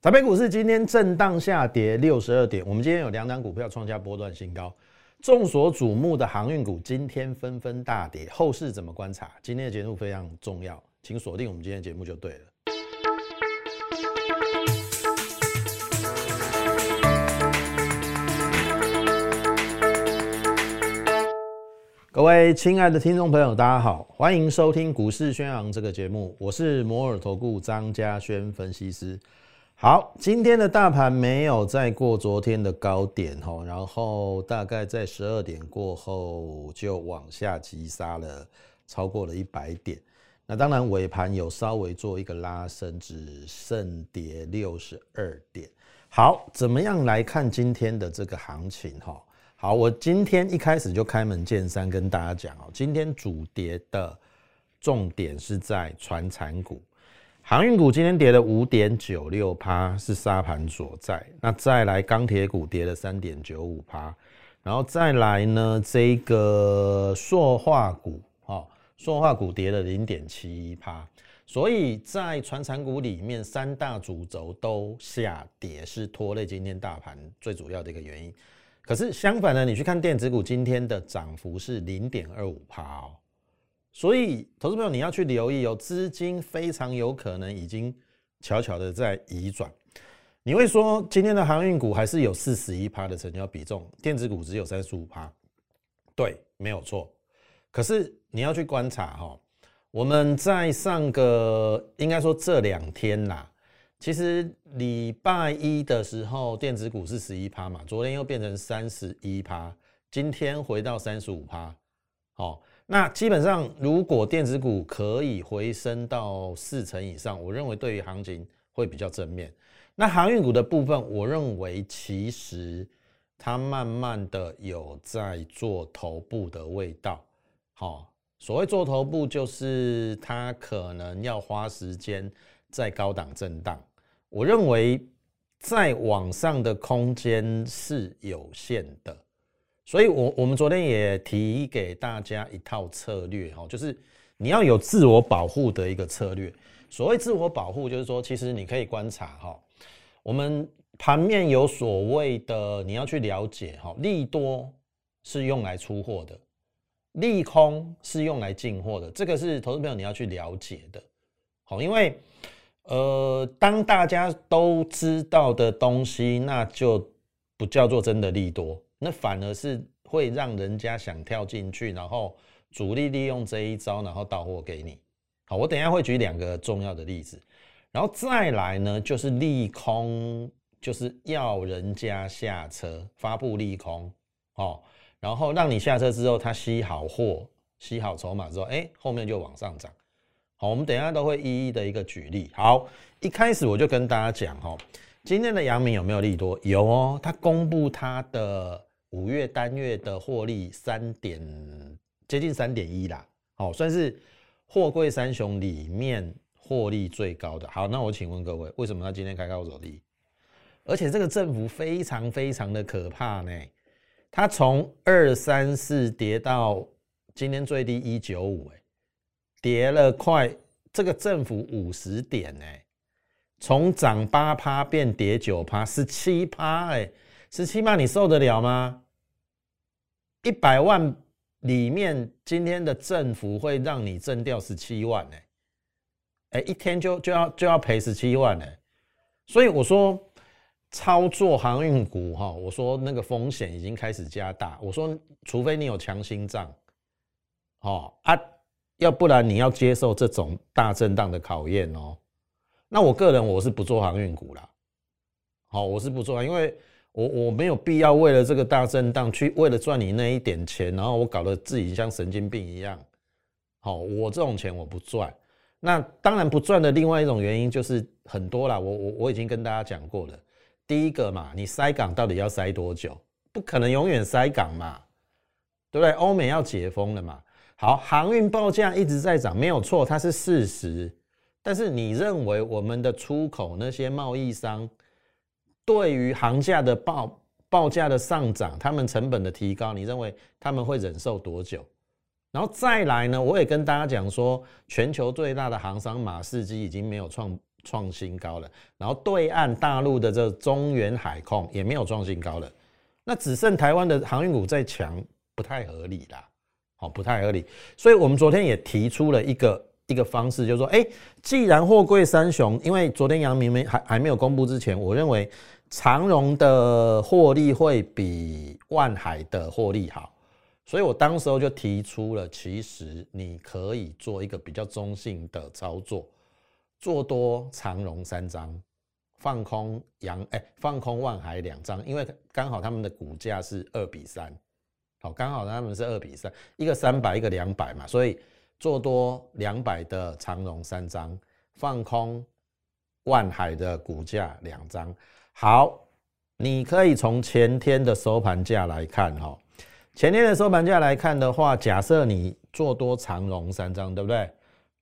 台北股市今天震荡下跌六十二点，我们今天有两档股票创下波段新高。众所瞩目的航运股今天纷纷大跌，后市怎么观察？今天的节目非常重要，请锁定我们今天的节目就对了。各位亲爱的听众朋友，大家好，欢迎收听《股市宣扬》这个节目，我是摩尔投顾张家轩分析师。好，今天的大盘没有再过昨天的高点吼，然后大概在十二点过后就往下急杀了，超过了一百点。那当然尾盘有稍微做一个拉升，只剩跌六十二点。好，怎么样来看今天的这个行情哈？好，我今天一开始就开门见山跟大家讲哦，今天主跌的重点是在传产股。航运股今天跌了五点九六趴，是沙盘所在。那再来钢铁股跌了三点九五趴，然后再来呢，这个塑化股，哈，塑化股跌了零点七一趴。所以在船产股里面，三大主轴都下跌，是拖累今天大盘最主要的一个原因。可是相反呢，你去看电子股，今天的涨幅是零点二五趴哦。所以，投资朋友你要去留意，有资金非常有可能已经悄悄的在移转。你会说，今天的航运股还是有四十一趴的成交比重，电子股只有三十五趴，对，没有错。可是你要去观察哈，我们在上个应该说这两天啦，其实礼拜一的时候电子股是十一趴嘛，昨天又变成三十一趴，今天回到三十五趴，好。那基本上，如果电子股可以回升到四成以上，我认为对于行情会比较正面。那航运股的部分，我认为其实它慢慢的有在做头部的味道。好，所谓做头部，就是它可能要花时间在高档震荡。我认为在往上的空间是有限的。所以，我我们昨天也提给大家一套策略，哈，就是你要有自我保护的一个策略。所谓自我保护，就是说，其实你可以观察，哈，我们盘面有所谓的，你要去了解，哈，利多是用来出货的，利空是用来进货的，这个是投资朋友你要去了解的，好，因为，呃，当大家都知道的东西，那就不叫做真的利多。那反而是会让人家想跳进去，然后主力利用这一招，然后到货给你。好，我等下会举两个重要的例子，然后再来呢，就是利空，就是要人家下车，发布利空，哦，然后让你下车之后，他吸好货，吸好筹码之后，哎，后面就往上涨。好，我们等下都会一一的一个举例。好，一开始我就跟大家讲，哈，今天的阳明有没有利多？有哦，他公布他的。五月单月的获利三点接近三点一啦，好，算是货柜三雄里面获利最高的。好，那我请问各位，为什么他今天开高走低？而且这个振幅非常非常的可怕呢？它从二三四跌到今天最低一九五，哎，跌了快这个振幅五十点呢，从涨八趴变跌九趴，十七趴，哎。十七万你受得了吗？一百万里面今天的政府会让你挣掉十七万呢？哎，一天就就要就要赔十七万呢？所以我说操作航运股哈，我说那个风险已经开始加大。我说除非你有强心脏，哦啊，要不然你要接受这种大震荡的考验哦。那我个人我是不做航运股啦，好，我是不做，因为。我我没有必要为了这个大震荡去为了赚你那一点钱，然后我搞得自己像神经病一样。好，我这种钱我不赚。那当然不赚的另外一种原因就是很多啦。我我我已经跟大家讲过了。第一个嘛，你塞港到底要塞多久？不可能永远塞港嘛，对不对？欧美要解封了嘛。好，航运报价一直在涨，没有错，它是事实。但是你认为我们的出口那些贸易商？对于行价的报报价的上涨，他们成本的提高，你认为他们会忍受多久？然后再来呢？我也跟大家讲说，全球最大的航商马士基已经没有创创新高了，然后对岸大陆的这中原海控也没有创新高了，那只剩台湾的航运股在强，不太合理啦，好，不太合理。所以我们昨天也提出了一个一个方式，就是说，哎，既然货柜三雄，因为昨天阳明没还还没有公布之前，我认为长荣的获利会比万海的获利好。所以我当时候就提出了，其实你可以做一个比较中性的操作，做多长荣三张，放空阳哎，放空万海两张，因为刚好他们的股价是二比三，好，刚好他们是二比三，一个三百，一个两百嘛，所以做多两百的长荣三张，放空万海的股价两张。好，你可以从前天的收盘价来看，哈。前天的收盘价来看的话，假设你做多长龙三张，对不对？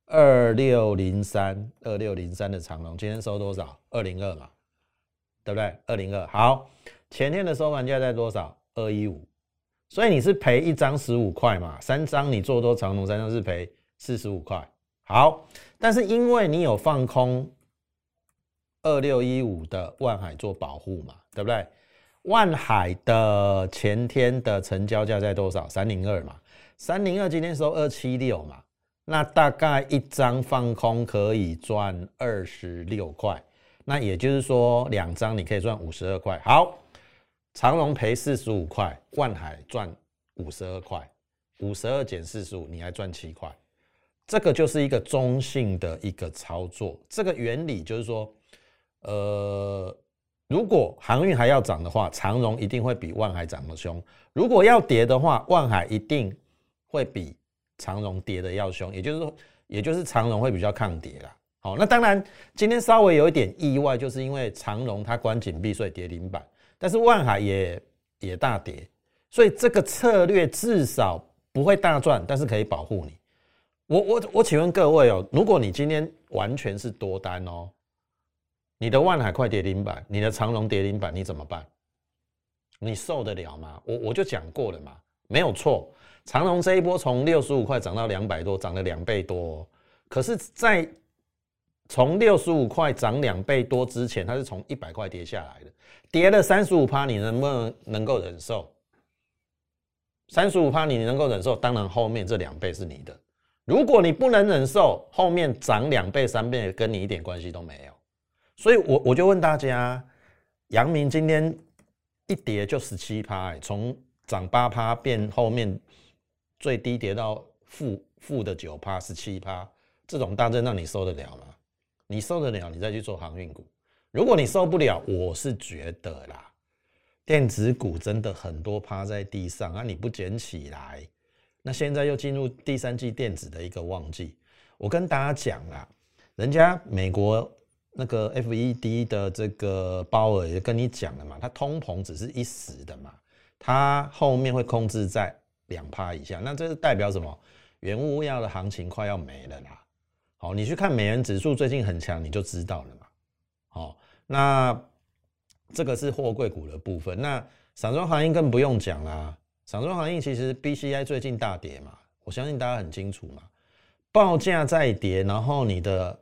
二六零三，二六零三的长龙，今天收多少？二零二嘛，对不对？二零二。好，前天的收盘价在多少？二一五。所以你是赔一张十五块嘛？三张你做多长龙三张是赔四十五块。好，但是因为你有放空二六一五的万海做保护嘛，对不对？万海的前天的成交价在多少？三零二嘛，三零二今天收二七六嘛，那大概一张放空可以赚二十六块，那也就是说两张你可以赚五十二块。好，长隆赔四十五块，万海赚五十二块，五十二减四十五，你还赚七块，这个就是一个中性的一个操作。这个原理就是说，呃。如果航运还要涨的话，长荣一定会比万海涨得凶；如果要跌的话，万海一定会比长荣跌的要凶。也就是说，也就是长荣会比较抗跌啦。好，那当然今天稍微有一点意外，就是因为长荣它关紧闭，所以跌停板，但是万海也也大跌，所以这个策略至少不会大赚，但是可以保护你。我我我请问各位哦，如果你今天完全是多单哦。你的万海快跌停板，你的长隆跌停板，你怎么办？你受得了吗？我我就讲过了嘛，没有错。长隆这一波从六十五块涨到两百多，涨了两倍多。可是，在从六十五块涨两倍多之前，它是从一百块跌下来的，跌了三十五趴，你能不能能够忍受？三十五趴你能够忍受，当然后面这两倍是你的。如果你不能忍受，后面涨两倍三倍跟你一点关系都没有。所以，我我就问大家，阳明今天一跌就十七趴，从涨八趴变后面最低跌到负负的九趴，十七趴，这种大震荡你受得了吗？你受得了，你再去做航运股。如果你受不了，我是觉得啦，电子股真的很多趴在地上啊，你不捡起来，那现在又进入第三季电子的一个旺季，我跟大家讲啦，人家美国。那个 F E D 的这个鲍尔也跟你讲了嘛，它通膨只是一时的嘛，它后面会控制在两趴以下。那这是代表什么？原物料的行情快要没了啦。好，你去看美元指数最近很强，你就知道了嘛。好，那这个是货柜股的部分。那散装行业更不用讲啦。散装行业其实 B C I 最近大跌嘛，我相信大家很清楚嘛。报价在跌，然后你的。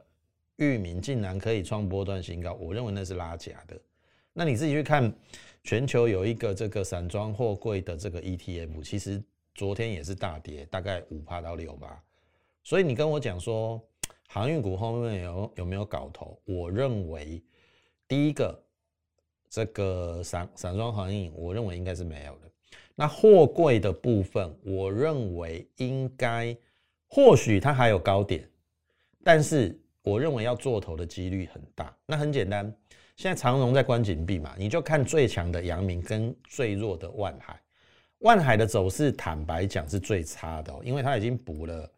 域名竟然可以创波段新高，我认为那是拉假的。那你自己去看，全球有一个这个散装货柜的这个 ETF，其实昨天也是大跌，大概五趴到六趴。所以你跟我讲说，航运股后面有有没有搞头？我认为第一个这个散散装航运，我认为应该是没有的。那货柜的部分，我认为应该或许它还有高点，但是。我认为要做头的几率很大，那很简单，现在长荣在关紧闭嘛，你就看最强的阳明跟最弱的万海。万海的走势，坦白讲是最差的，因为它已经补了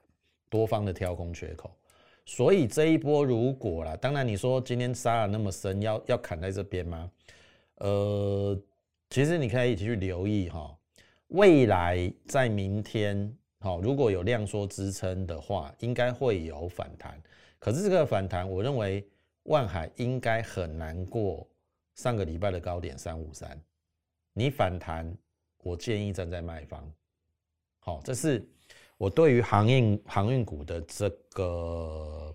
多方的跳空缺口，所以这一波如果啦，当然你说今天杀了那么深，要要砍在这边吗？呃，其实你可以一起去留意哈，未来在明天，好，如果有量缩支撑的话，应该会有反弹。可是这个反弹，我认为万海应该很难过上个礼拜的高点三五三。你反弹，我建议站在卖方。好，这是我对于航运航运股的这个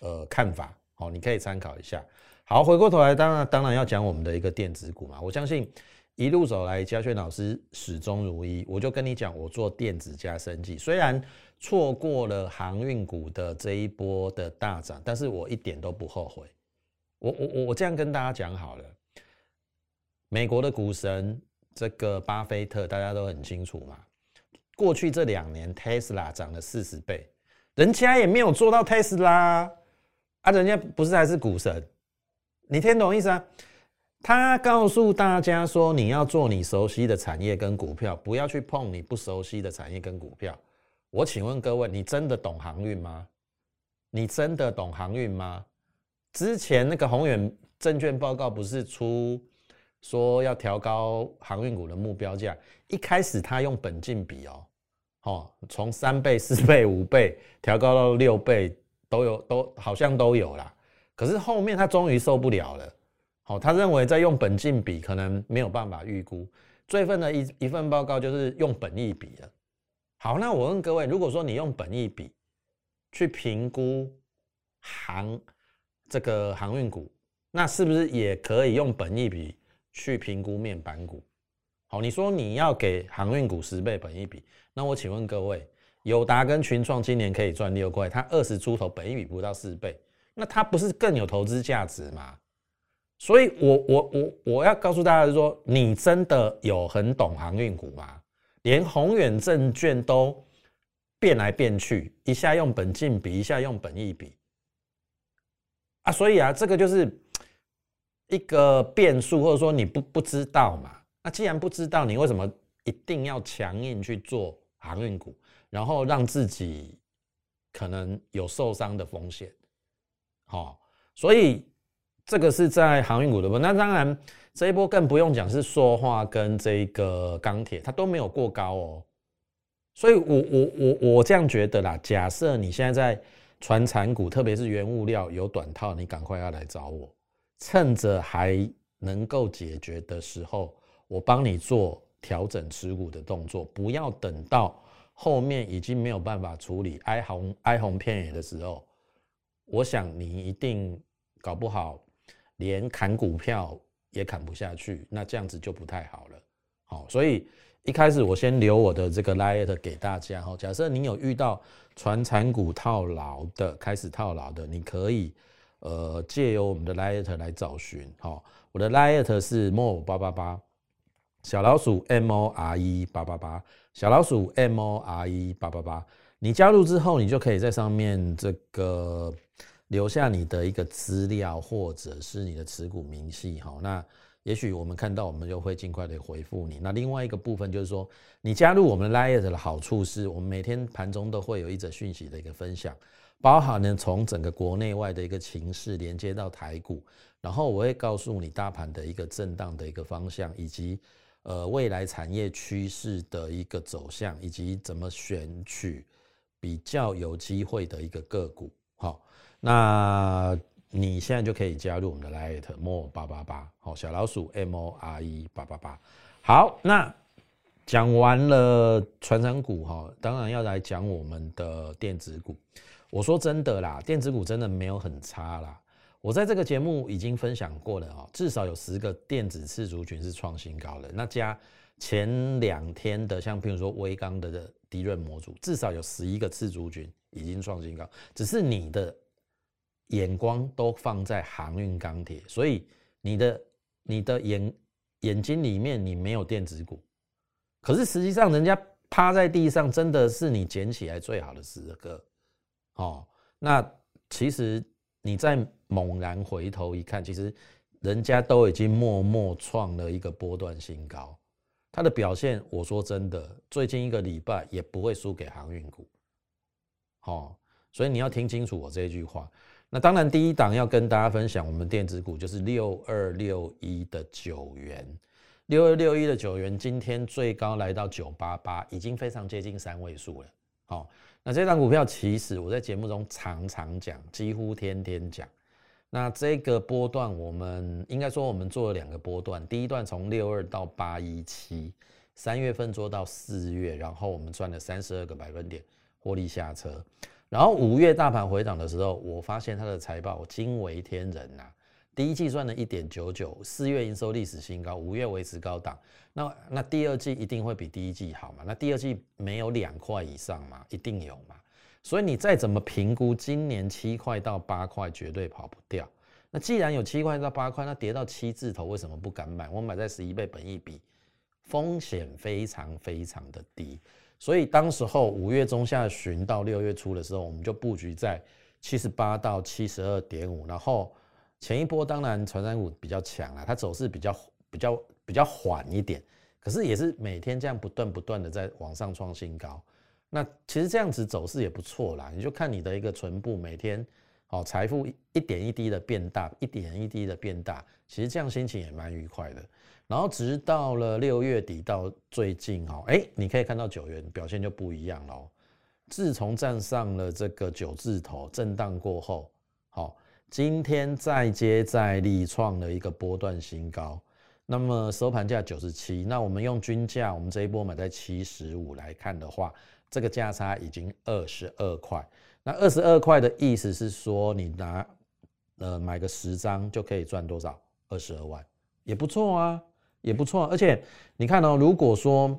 呃看法。好，你可以参考一下。好，回过头来，当然当然要讲我们的一个电子股嘛。我相信一路走来，嘉轩老师始终如一。我就跟你讲，我做电子加生技，虽然错过了航运股的这一波的大涨，但是我一点都不后悔。我我我我这样跟大家讲好了，美国的股神这个巴菲特，大家都很清楚嘛。过去这两年，Tesla 涨了四十倍，人家也没有做到 Tesla 啊，人家不是还是股神。你听懂意思啊？他告诉大家说，你要做你熟悉的产业跟股票，不要去碰你不熟悉的产业跟股票。我请问各位，你真的懂航运吗？你真的懂航运吗？之前那个宏远证券报告不是出说要调高航运股的目标价？一开始他用本金比哦，哦，从三倍、四倍、五倍调高到六倍，都有，都好像都有啦。可是后面他终于受不了了，好，他认为在用本金比可能没有办法预估，最份的一一份报告就是用本益比了。好，那我问各位，如果说你用本益比去评估航这个航运股，那是不是也可以用本益比去评估面板股？好，你说你要给航运股十倍本益比，那我请问各位，友达跟群创今年可以赚六块，它二十出头，本益比不到四倍。那它不是更有投资价值吗？所以，我我我我要告诉大家是说，你真的有很懂航运股吗？连宏远证券都变来变去，一下用本金比，一下用本益比啊！所以啊，这个就是一个变数，或者说你不不知道嘛？那既然不知道，你为什么一定要强硬去做航运股，然后让自己可能有受伤的风险？好，所以这个是在航运股的部分。那当然，这一波更不用讲，是塑化跟这个钢铁，它都没有过高哦。所以，我我我我这样觉得啦。假设你现在在船产股，特别是原物料有短套，你赶快要来找我，趁着还能够解决的时候，我帮你做调整持股的动作，不要等到后面已经没有办法处理哀鸿哀鸿遍野的时候。我想你一定搞不好，连砍股票也砍不下去，那这样子就不太好了。好，所以一开始我先留我的这个 liet 给大家。哈，假设你有遇到传产股套牢的，开始套牢的，你可以呃借由我们的 liet 来找寻。好，我的 liet 是 more 八八八，小老鼠 m o r e 八八八，小老鼠 m o r e 八八八。你加入之后，你就可以在上面这个留下你的一个资料，或者是你的持股明细，哈。那也许我们看到，我们就会尽快的回复你。那另外一个部分就是说，你加入我们 l i a t 的好处是，我们每天盘中都会有一则讯息的一个分享，包含呢从整个国内外的一个情势连接到台股，然后我会告诉你大盘的一个震荡的一个方向，以及呃未来产业趋势的一个走向，以及怎么选取。比较有机会的一个个股，好，那你现在就可以加入我们的 Light More 八八八，好，小老鼠 M O R E 八八八，好，那讲完了传承股哈，当然要来讲我们的电子股。我说真的啦，电子股真的没有很差啦。我在这个节目已经分享过了哦，至少有十个电子次族群是创新高的，那加前两天的，像譬如说微刚的的。低润模组至少有十一个次族群已经创新高，只是你的眼光都放在航运钢铁，所以你的你的眼眼睛里面你没有电子股，可是实际上人家趴在地上真的是你捡起来最好的时刻哦。那其实你再猛然回头一看，其实人家都已经默默创了一个波段新高。它的表现，我说真的，最近一个礼拜也不会输给航运股，哦，所以你要听清楚我这句话。那当然，第一档要跟大家分享我们电子股，就是六二六一的九元，六二六一的九元，今天最高来到九八八，已经非常接近三位数了。好，那这档股票其实我在节目中常常讲，几乎天天讲。那这个波段，我们应该说我们做了两个波段，第一段从六二到八一七，三月份做到四月，然后我们赚了三十二个百分点获利下车。然后五月大盘回档的时候，我发现它的财报惊为天人呐。第一季赚了一点九九，四月营收历史新高，五月维持高档。那那第二季一定会比第一季好嘛？那第二季没有两块以上嘛？一定有嘛？所以你再怎么评估，今年七块到八块绝对跑不掉。那既然有七块到八块，那跌到七字头为什么不敢买？我买在十一倍本一比，风险非常非常的低。所以当时候五月中下旬到六月初的时候，我们就布局在七十八到七十二点五。然后前一波当然传染股比较强啦，它走势比较比较比较缓一点，可是也是每天这样不断不断的在往上创新高。那其实这样子走势也不错啦，你就看你的一个存部每天好财富一点一滴的变大，一点一滴的变大，其实这样心情也蛮愉快的。然后直到了六月底到最近哦，哎，你可以看到九元表现就不一样了。自从站上了这个九字头震荡过后，好，今天再接再厉创了一个波段新高。那么收盘价九十七，那我们用均价，我们这一波买在七十五来看的话，这个价差已经二十二块。那二十二块的意思是说，你拿呃买个十张就可以赚多少？二十二万，也不错啊。也不错，而且你看哦，如果说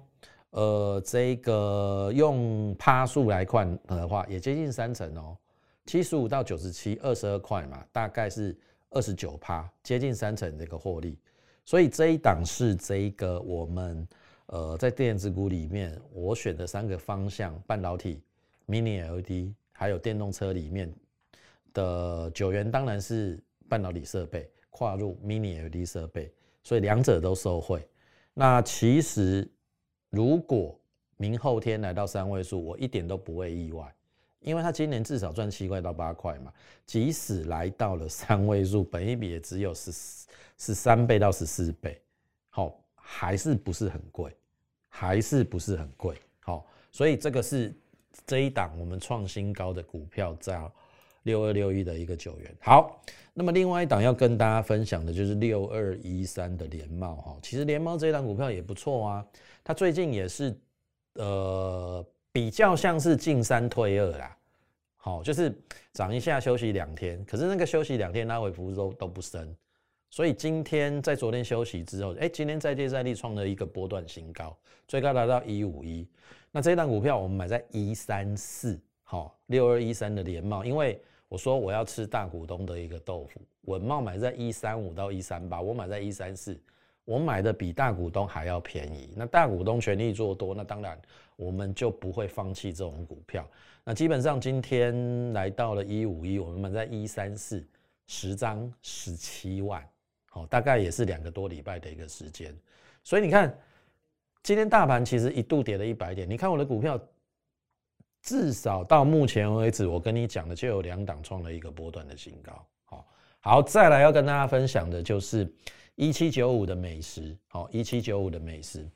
呃这个用趴数来看的话，也接近三成哦，七十五到九十七，二十二块嘛，大概是二十九趴，接近三成的一个获利。所以这一档是这一个我们呃在电子股里面我选的三个方向：半导体、Mini LED，还有电动车里面的九元，当然是半导体设备跨入 Mini LED 设备。所以两者都受惠。那其实如果明后天来到三位数，我一点都不会意外，因为他今年至少赚七块到八块嘛。即使来到了三位数，本一比也只有十十三倍到十四倍，好，还是不是很贵，还是不是很贵。好，所以这个是这一档我们创新高的股票在。六二六一的一个九元，好，那么另外一档要跟大家分享的就是六二一三的联茂哈，其实联茂这一档股票也不错啊，它最近也是呃比较像是进三退二啦，好，就是涨一下休息两天，可是那个休息两天拉回幅度都都不深，所以今天在昨天休息之后，哎，今天再接再厉创了一个波段新高，最高达到一五一，那这一档股票我们买在一三四，好，六二一三的联茂，因为我说我要吃大股东的一个豆腐，文茂买在一三五到一三八，我买在一三四，我买的比大股东还要便宜。那大股东全力做多，那当然我们就不会放弃这种股票。那基本上今天来到了一五一，我们买在一三四，十张十七万，好，大概也是两个多礼拜的一个时间。所以你看，今天大盘其实一度跌了一百点，你看我的股票。至少到目前为止，我跟你讲的就有两档创了一个波段的新高。好，好，再来要跟大家分享的就是一七九五的美食。好，一七九五的美食，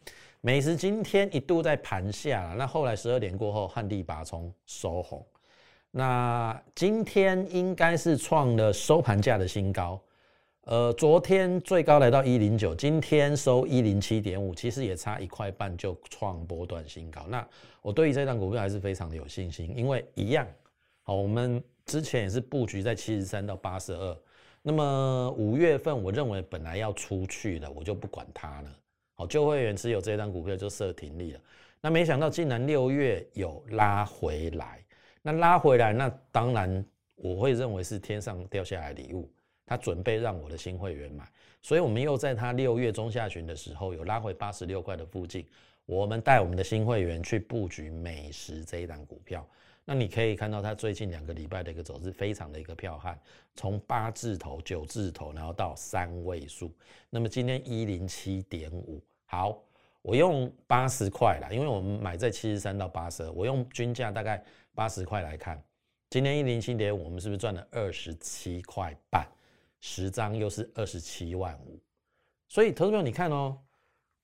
美食今天一度在盘下了，那后来十二点过后，旱地拔葱收红。那今天应该是创了收盘价的新高。呃，昨天最高来到一零九，今天收一零七点五，其实也差一块半就创波段新高。那我对于这张股票还是非常的有信心，因为一样，好，我们之前也是布局在七十三到八十二。那么五月份，我认为本来要出去的，我就不管它了。好，旧会员持有这张股票就设停利了。那没想到竟然六月有拉回来，那拉回来，那当然我会认为是天上掉下来礼物。他准备让我的新会员买，所以我们又在他六月中下旬的时候有拉回八十六块的附近，我们带我们的新会员去布局美食这一档股票。那你可以看到它最近两个礼拜的一个走势非常的一个彪悍，从八字头、九字头，然后到三位数。那么今天一零七点五，好，我用八十块啦，因为我们买在七十三到八十二，我用均价大概八十块来看，今天一零七点五，我们是不是赚了二十七块半？十张又是二十七万五，所以投资朋友你看哦，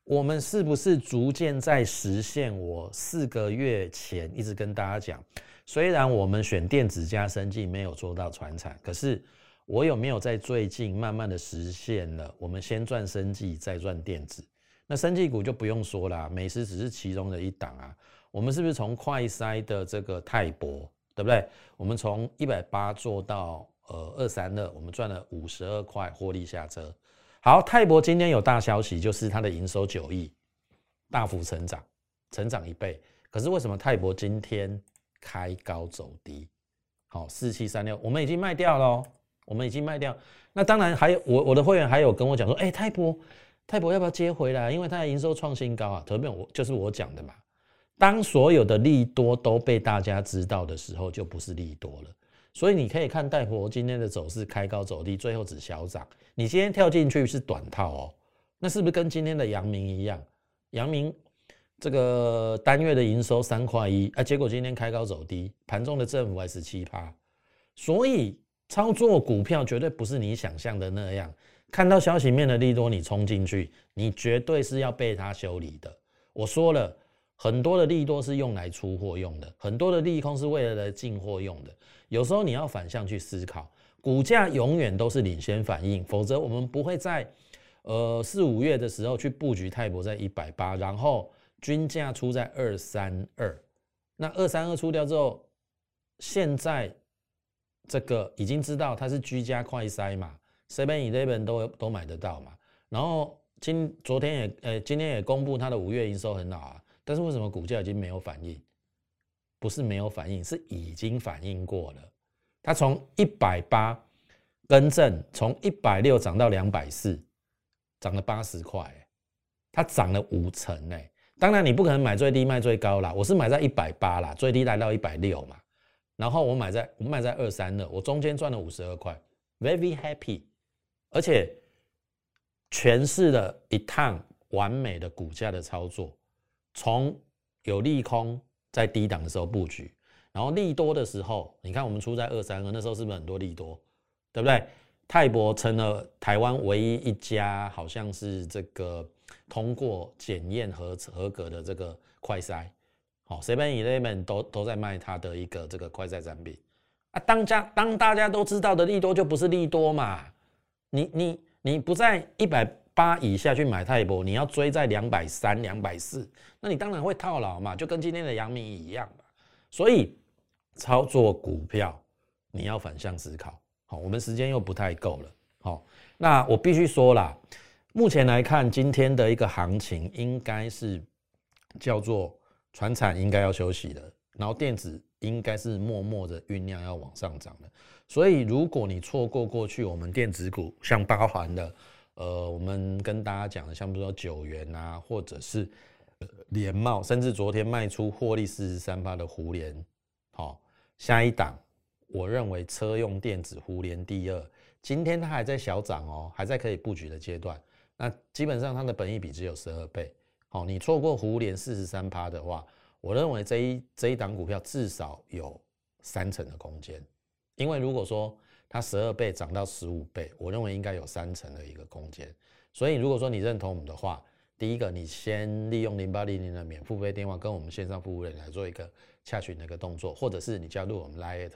我们是不是逐渐在实现我四个月前一直跟大家讲，虽然我们选电子加生技没有做到传产，可是我有没有在最近慢慢的实现了？我们先赚生技，再赚电子，那生技股就不用说了，美食只是其中的一档啊。我们是不是从快筛的这个泰博对不对？我们从一百八做到呃二三二，我们赚了五十二块获利下车。好，泰博今天有大消息，就是它的营收九亿，大幅成长，成长一倍。可是为什么泰博今天开高走低？好，四七三六，我们已经卖掉了，我们已经卖掉。那当然还有我我的会员还有跟我讲说，哎，泰博泰博要不要接回来？因为它的营收创新高啊。特别我就是我讲的嘛，当所有的利多都被大家知道的时候，就不是利多了。所以你可以看泰博今天的走势，开高走低，最后只小涨。你今天跳进去是短套哦，那是不是跟今天的阳明一样？阳明这个单月的营收三块一啊，结果今天开高走低，盘中的振幅还是七趴。所以操作股票绝对不是你想象的那样，看到消息面的利多你冲进去，你绝对是要被它修理的。我说了很多的利多是用来出货用的，很多的利空是为了来进货用的。有时候你要反向去思考，股价永远都是领先反应，否则我们不会在呃四五月的时候去布局泰博在一百八，然后均价出在二三二，那二三二出掉之后，现在这个已经知道它是居家快筛嘛，seven eleven 都都买得到嘛，然后今昨天也呃今天也公布它的五月营收很好啊，但是为什么股价已经没有反应？不是没有反应，是已经反应过了。它从一百八更正，从一百六涨到两百四，涨了八十块，它涨了五成呢。当然你不可能买最低卖最高啦，我是买在一百八啦，最低来到一百六嘛。然后我买在我买在二三二，我中间赚了五十二块，very happy，而且诠释了一趟完美的股价的操作，从有利空。在低档的时候布局，然后利多的时候，你看我们出在二三二，那时候是不是很多利多，对不对？泰博成了台湾唯一一家，好像是这个通过检验合合格的这个快筛，好，Seven Eleven 都都在卖它的一个这个快筛产品啊。当家当大家都知道的利多就不是利多嘛，你你你不在一百。八以下去买泰博，你要追在两百三、两百四，那你当然会套牢嘛，就跟今天的阳明一样嘛。所以操作股票你要反向思考。好，我们时间又不太够了。好，那我必须说啦，目前来看，今天的一个行情应该是叫做船产应该要休息的，然后电子应该是默默的酝酿要往上涨的。所以如果你错过过去我们电子股像八环的。呃，我们跟大家讲的，像比如说九元啊，或者是联茂，甚至昨天卖出获利四十三趴的胡联，好，下一档，我认为车用电子胡联第二，今天它还在小涨哦，还在可以布局的阶段，那基本上它的本益比只有十二倍，好，你错过胡联四十三趴的话，我认为这一这一档股票至少有三成的空间，因为如果说它十二倍涨到十五倍，我认为应该有三成的一个空间。所以如果说你认同我们的话，第一个你先利用零八零零的免付费电话跟我们线上服务人来做一个洽询的一个动作，或者是你加入我们 Lite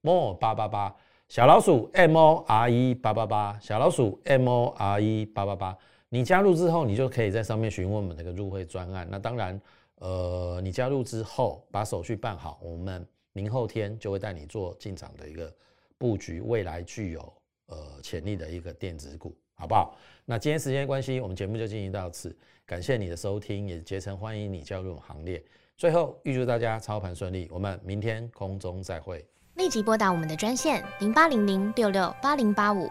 More 八八八小老鼠 M O R E 八八八小老鼠 M O R E 八八八，你加入之后，你就可以在上面询问我们那个入会专案。那当然，呃，你加入之后把手续办好，我们明后天就会带你做进场的一个。布局未来具有呃潜力的一个电子股，好不好？那今天时间关系，我们节目就进行到此，感谢你的收听，也竭诚欢迎你加入我们行列。最后预祝大家操盘顺利，我们明天空中再会。立即拨打我们的专线零八零零六六八零八五